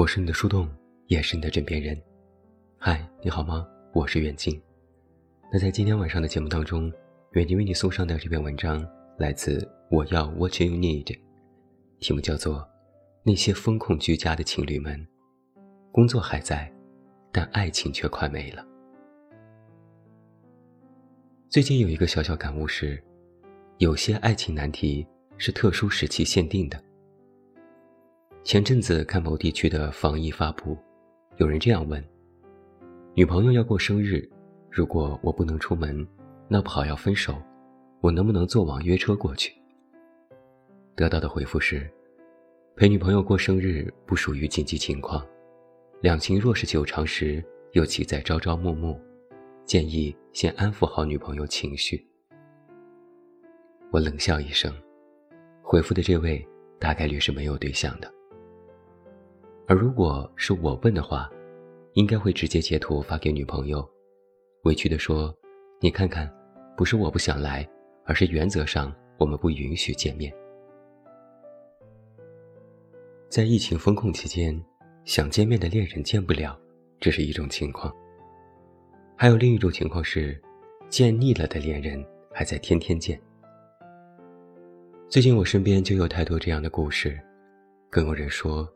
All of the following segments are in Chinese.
我是你的树洞，也是你的枕边人。嗨，你好吗？我是远近。那在今天晚上的节目当中，远近为你送上的这篇文章来自我要 What You Need，题目叫做《那些风控居家的情侣们，工作还在，但爱情却快没了》。最近有一个小小感悟是，有些爱情难题是特殊时期限定的。前阵子看某地区的防疫发布，有人这样问：女朋友要过生日，如果我不能出门，闹不好要分手，我能不能坐网约车过去？得到的回复是：陪女朋友过生日不属于紧急情况，两情若是久长时，又岂在朝朝暮暮？建议先安抚好女朋友情绪。我冷笑一声，回复的这位大概率是没有对象的。而如果是我问的话，应该会直接截图发给女朋友，委屈地说：“你看看，不是我不想来，而是原则上我们不允许见面。”在疫情封控期间，想见面的恋人见不了，这是一种情况；还有另一种情况是，见腻了的恋人还在天天见。最近我身边就有太多这样的故事，更有人说。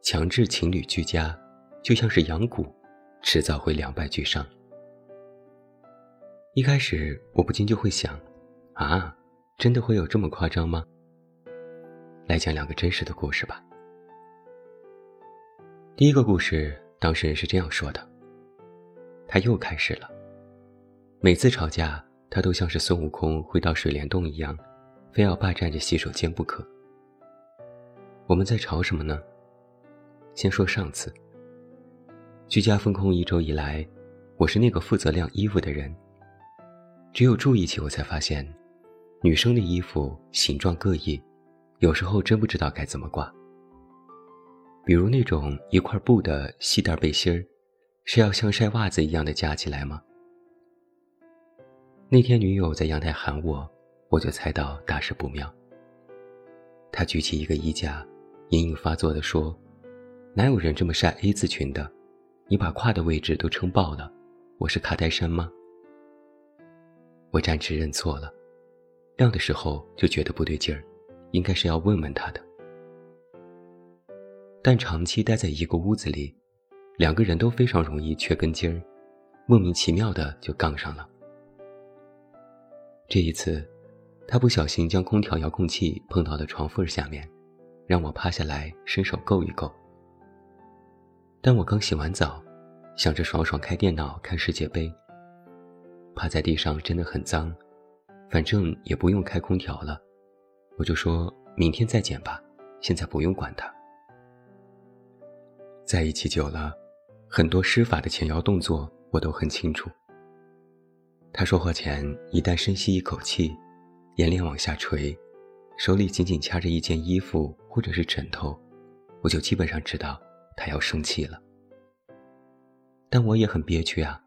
强制情侣居家，就像是养蛊，迟早会两败俱伤。一开始我不禁就会想，啊，真的会有这么夸张吗？来讲两个真实的故事吧。第一个故事，当事人是这样说的：他又开始了，每次吵架，他都像是孙悟空回到水帘洞一样，非要霸占着洗手间不可。我们在吵什么呢？先说上次，居家封控一周以来，我是那个负责晾衣服的人。只有住一起，我才发现，女生的衣服形状各异，有时候真不知道该怎么挂。比如那种一块布的细带背心儿，是要像晒袜子一样的夹起来吗？那天女友在阳台喊我，我就猜到大事不妙。她举起一个衣架，隐隐发作地说。哪有人这么晒 A 字裙的？你把胯的位置都撑爆了，我是卡戴珊吗？我暂时认错了，晾的时候就觉得不对劲儿，应该是要问问他的。但长期待在一个屋子里，两个人都非常容易缺根筋儿，莫名其妙的就杠上了。这一次，他不小心将空调遥控器碰到了床缝下面，让我趴下来伸手够一够。但我刚洗完澡，想着爽爽开电脑看世界杯，趴在地上真的很脏，反正也不用开空调了，我就说明天再剪吧，现在不用管它。在一起久了，很多施法的前摇动作我都很清楚。他说话前一旦深吸一口气，眼帘往下垂，手里紧紧掐着一件衣服或者是枕头，我就基本上知道。他要生气了，但我也很憋屈啊！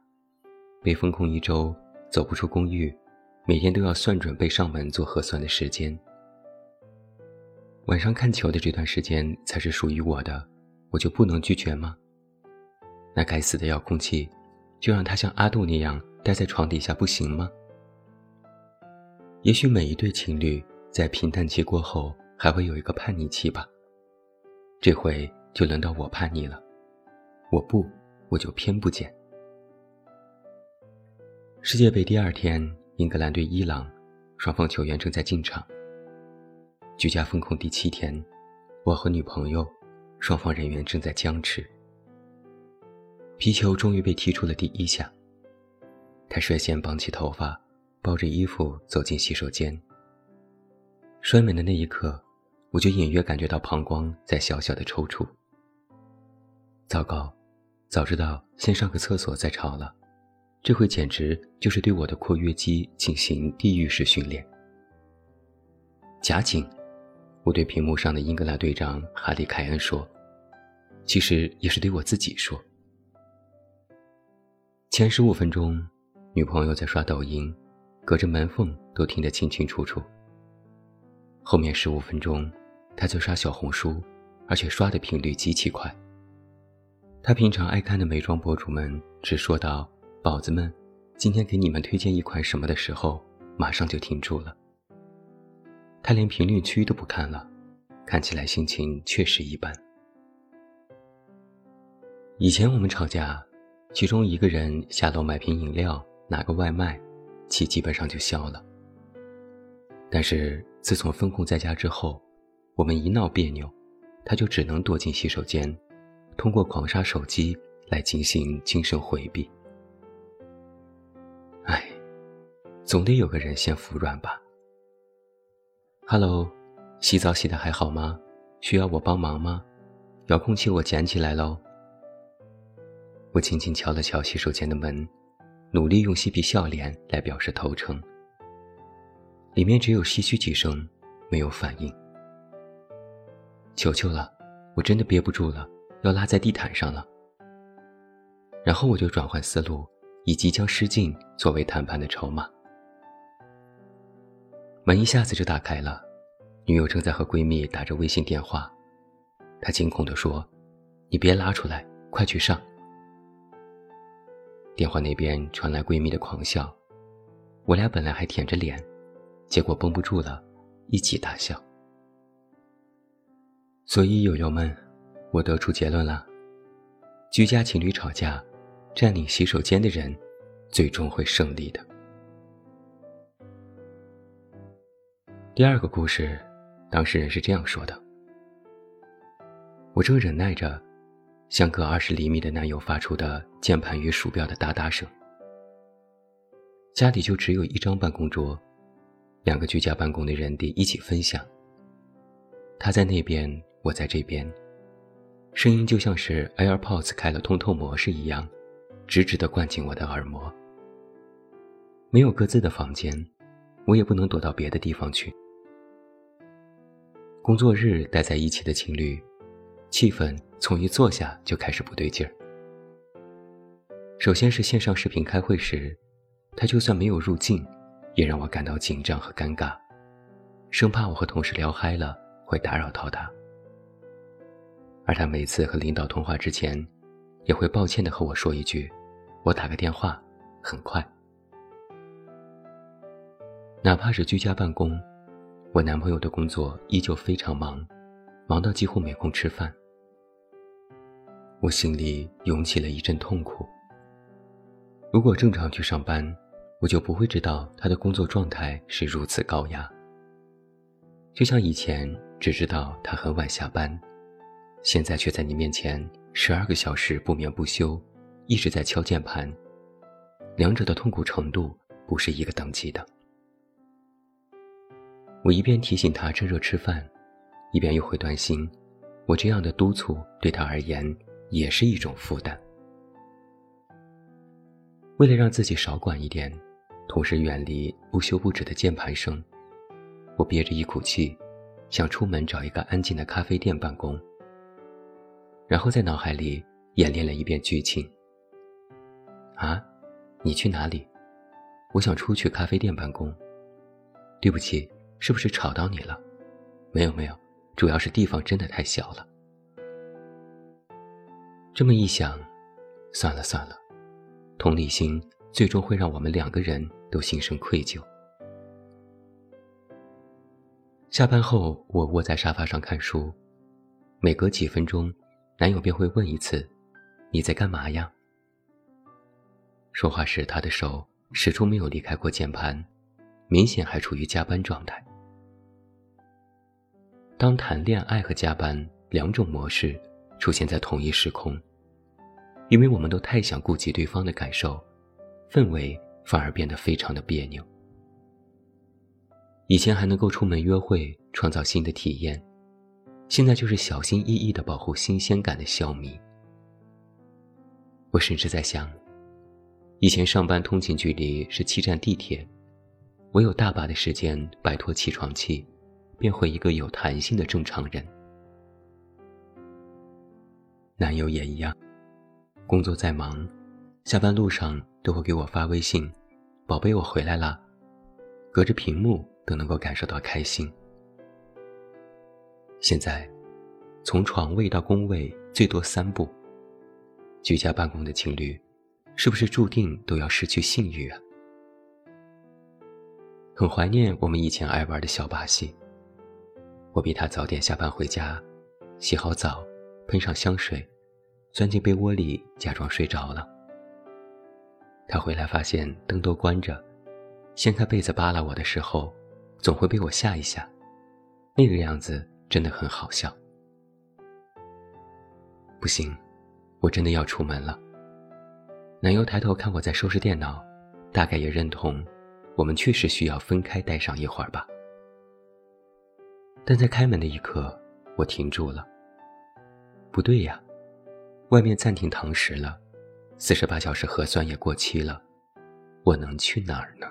被封控一周，走不出公寓，每天都要算准备上门做核酸的时间。晚上看球的这段时间才是属于我的，我就不能拒绝吗？那该死的遥控器，就让他像阿杜那样待在床底下不行吗？也许每一对情侣在平淡期过后，还会有一个叛逆期吧。这回。就轮到我叛逆了，我不，我就偏不减。世界杯第二天，英格兰对伊朗，双方球员正在进场。居家封控第七天，我和女朋友，双方人员正在僵持。皮球终于被踢出了第一下，他率先绑起头发，抱着衣服走进洗手间。摔门的那一刻，我就隐约感觉到膀胱在小小的抽搐。糟糕，早知道先上个厕所再吵了，这回简直就是对我的括约肌进行地狱式训练。夹紧，我对屏幕上的英格兰队长哈利凯恩说，其实也是对我自己说。前十五分钟，女朋友在刷抖音，隔着门缝都听得清清楚楚。后面十五分钟，她在刷小红书，而且刷的频率极其快。他平常爱看的美妆博主们只说到“宝子们，今天给你们推荐一款什么”的时候，马上就停住了。他连评论区都不看了，看起来心情确实一般。以前我们吵架，其中一个人下楼买瓶饮料、拿个外卖，气基本上就消了。但是自从分控在家之后，我们一闹别扭，他就只能躲进洗手间。通过狂刷手机来进行精神回避。哎，总得有个人先服软吧。Hello，洗澡洗的还好吗？需要我帮忙吗？遥控器我捡起来喽。我轻轻敲了敲洗手间的门，努力用嬉皮笑脸来表示投诚。里面只有唏嘘几声，没有反应。求求了，我真的憋不住了。要拉在地毯上了，然后我就转换思路，以即将失禁作为谈判的筹码。门一下子就打开了，女友正在和闺蜜打着微信电话，她惊恐地说：“你别拉出来，快去上。”电话那边传来闺蜜的狂笑，我俩本来还舔着脸，结果绷不住了，一起大笑。所以友友们。我得出结论了：居家情侣吵架，占领洗手间的人，最终会胜利的。第二个故事，当事人是这样说的：我正忍耐着，相隔二十厘米的男友发出的键盘与鼠标的哒哒声。家里就只有一张办公桌，两个居家办公的人得一起分享。他在那边，我在这边。声音就像是 AirPods 开了通透模式一样，直直地灌进我的耳膜。没有各自的房间，我也不能躲到别的地方去。工作日待在一起的情侣，气氛从一坐下就开始不对劲儿。首先是线上视频开会时，他就算没有入镜，也让我感到紧张和尴尬，生怕我和同事聊嗨了会打扰到他。而他每次和领导通话之前，也会抱歉地和我说一句：“我打个电话，很快。”哪怕是居家办公，我男朋友的工作依旧非常忙，忙到几乎没空吃饭。我心里涌起了一阵痛苦。如果正常去上班，我就不会知道他的工作状态是如此高压。就像以前只知道他很晚下班。现在却在你面前十二个小时不眠不休，一直在敲键盘，两者的痛苦程度不是一个等级的。我一边提醒他趁热吃饭，一边又会担心，我这样的督促对他而言也是一种负担。为了让自己少管一点，同时远离不休不止的键盘声，我憋着一口气，想出门找一个安静的咖啡店办公。然后在脑海里演练了一遍剧情。啊，你去哪里？我想出去咖啡店办公。对不起，是不是吵到你了？没有没有，主要是地方真的太小了。这么一想，算了算了，同理心最终会让我们两个人都心生愧疚。下班后，我窝在沙发上看书，每隔几分钟。男友便会问一次：“你在干嘛呀？”说话时，他的手始终没有离开过键盘，明显还处于加班状态。当谈恋爱和加班两种模式出现在同一时空，因为我们都太想顾及对方的感受，氛围反而变得非常的别扭。以前还能够出门约会，创造新的体验。现在就是小心翼翼的保护新鲜感的消弭。我甚至在想，以前上班通勤距离是七站地铁，我有大把的时间摆脱起床气，变回一个有弹性的正常人。男友也一样，工作再忙，下班路上都会给我发微信：“宝贝，我回来了。”隔着屏幕都能够感受到开心。现在，从床位到工位最多三步，居家办公的情侣，是不是注定都要失去性欲啊？很怀念我们以前爱玩的小把戏。我比他早点下班回家，洗好澡，喷上香水，钻进被窝里假装睡着了。他回来发现灯都关着，掀开被子扒拉我的时候，总会被我吓一下，那个样子真的很好笑。不行，我真的要出门了。男友抬头看我在收拾电脑，大概也认同，我们确实需要分开待上一会儿吧。但在开门的一刻，我停住了。不对呀，外面暂停堂食了，四十八小时核酸也过期了，我能去哪儿呢？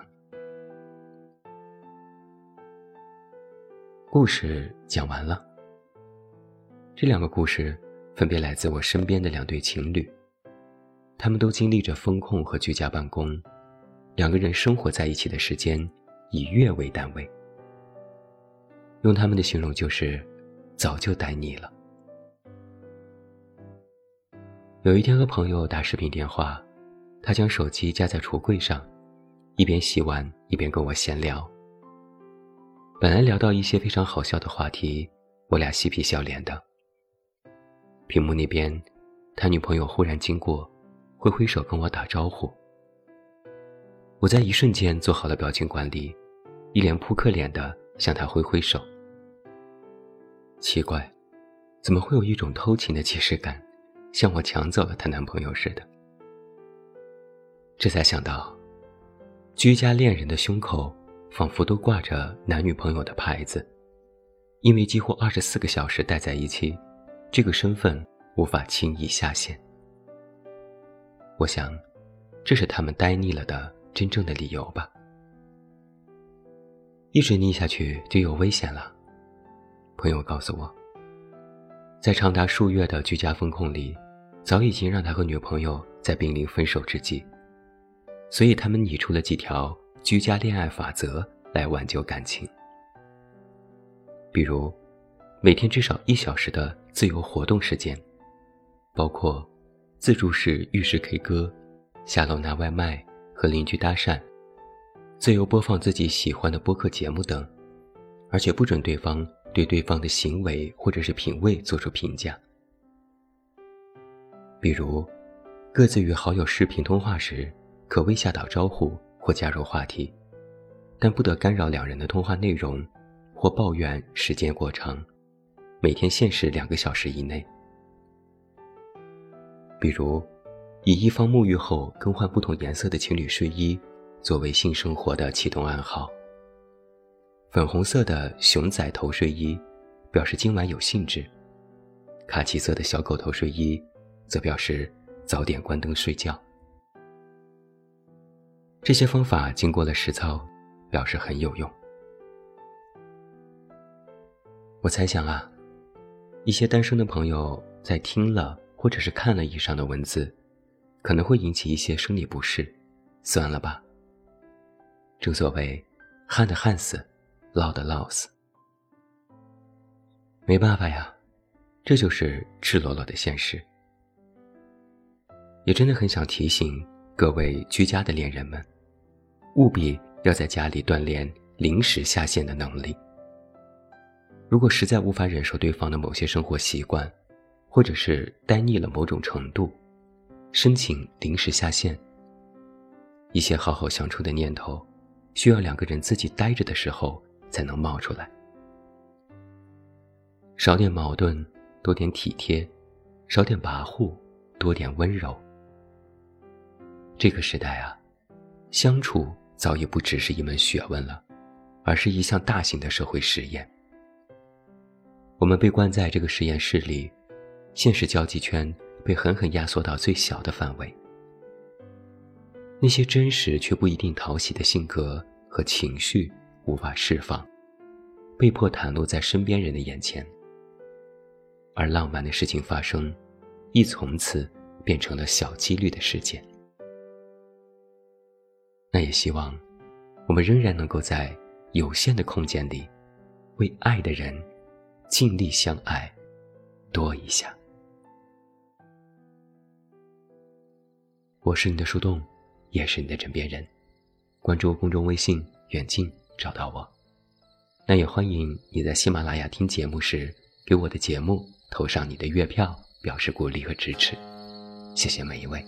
故事讲完了。这两个故事分别来自我身边的两对情侣，他们都经历着风控和居家办公，两个人生活在一起的时间以月为单位。用他们的形容就是，早就待腻了。有一天和朋友打视频电话，他将手机架在橱柜上，一边洗碗一边跟我闲聊。本来聊到一些非常好笑的话题，我俩嬉皮笑脸的。屏幕那边，他女朋友忽然经过，挥挥手跟我打招呼。我在一瞬间做好了表情管理，一脸扑克脸的。向他挥挥手。奇怪，怎么会有一种偷情的既视感，像我抢走了她男朋友似的？这才想到，居家恋人的胸口仿佛都挂着男女朋友的牌子，因为几乎二十四个小时待在一起，这个身份无法轻易下线。我想，这是他们呆腻了的真正的理由吧。一直腻下去就有危险了。朋友告诉我，在长达数月的居家风控里，早已经让他和女朋友在濒临分手之际，所以他们拟出了几条居家恋爱法则来挽救感情。比如，每天至少一小时的自由活动时间，包括自助式浴室 K 歌、下楼拿外卖和邻居搭讪。自由播放自己喜欢的播客节目等，而且不准对方对对方的行为或者是品味做出评价。比如，各自与好友视频通话时，可微笑打招呼或加入话题，但不得干扰两人的通话内容，或抱怨时间过长，每天限时两个小时以内。比如，以一方沐浴后更换不同颜色的情侣睡衣。作为性生活的启动暗号。粉红色的熊仔头睡衣，表示今晚有兴致；卡其色的小狗头睡衣，则表示早点关灯睡觉。这些方法经过了实操，表示很有用。我猜想啊，一些单身的朋友在听了或者是看了以上的文字，可能会引起一些生理不适，算了吧。正所谓，旱的旱死，涝的涝死。没办法呀，这就是赤裸裸的现实。也真的很想提醒各位居家的恋人们，务必要在家里锻炼临时下线的能力。如果实在无法忍受对方的某些生活习惯，或者是呆腻了某种程度，申请临时下线。一些好好相处的念头。需要两个人自己待着的时候才能冒出来，少点矛盾，多点体贴；少点跋扈，多点温柔。这个时代啊，相处早已不只是一门学问了，而是一项大型的社会实验。我们被关在这个实验室里，现实交际圈被狠狠压缩到最小的范围。那些真实却不一定讨喜的性格和情绪无法释放，被迫袒露在身边人的眼前。而浪漫的事情发生，亦从此变成了小几率的事件。那也希望，我们仍然能够在有限的空间里，为爱的人尽力相爱多一下。我是你的树洞，也是你的枕边人。关注公众微信“远近”，找到我。那也欢迎你在喜马拉雅听节目时，给我的节目投上你的月票，表示鼓励和支持。谢谢每一位。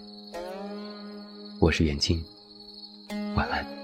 我是远近，晚安。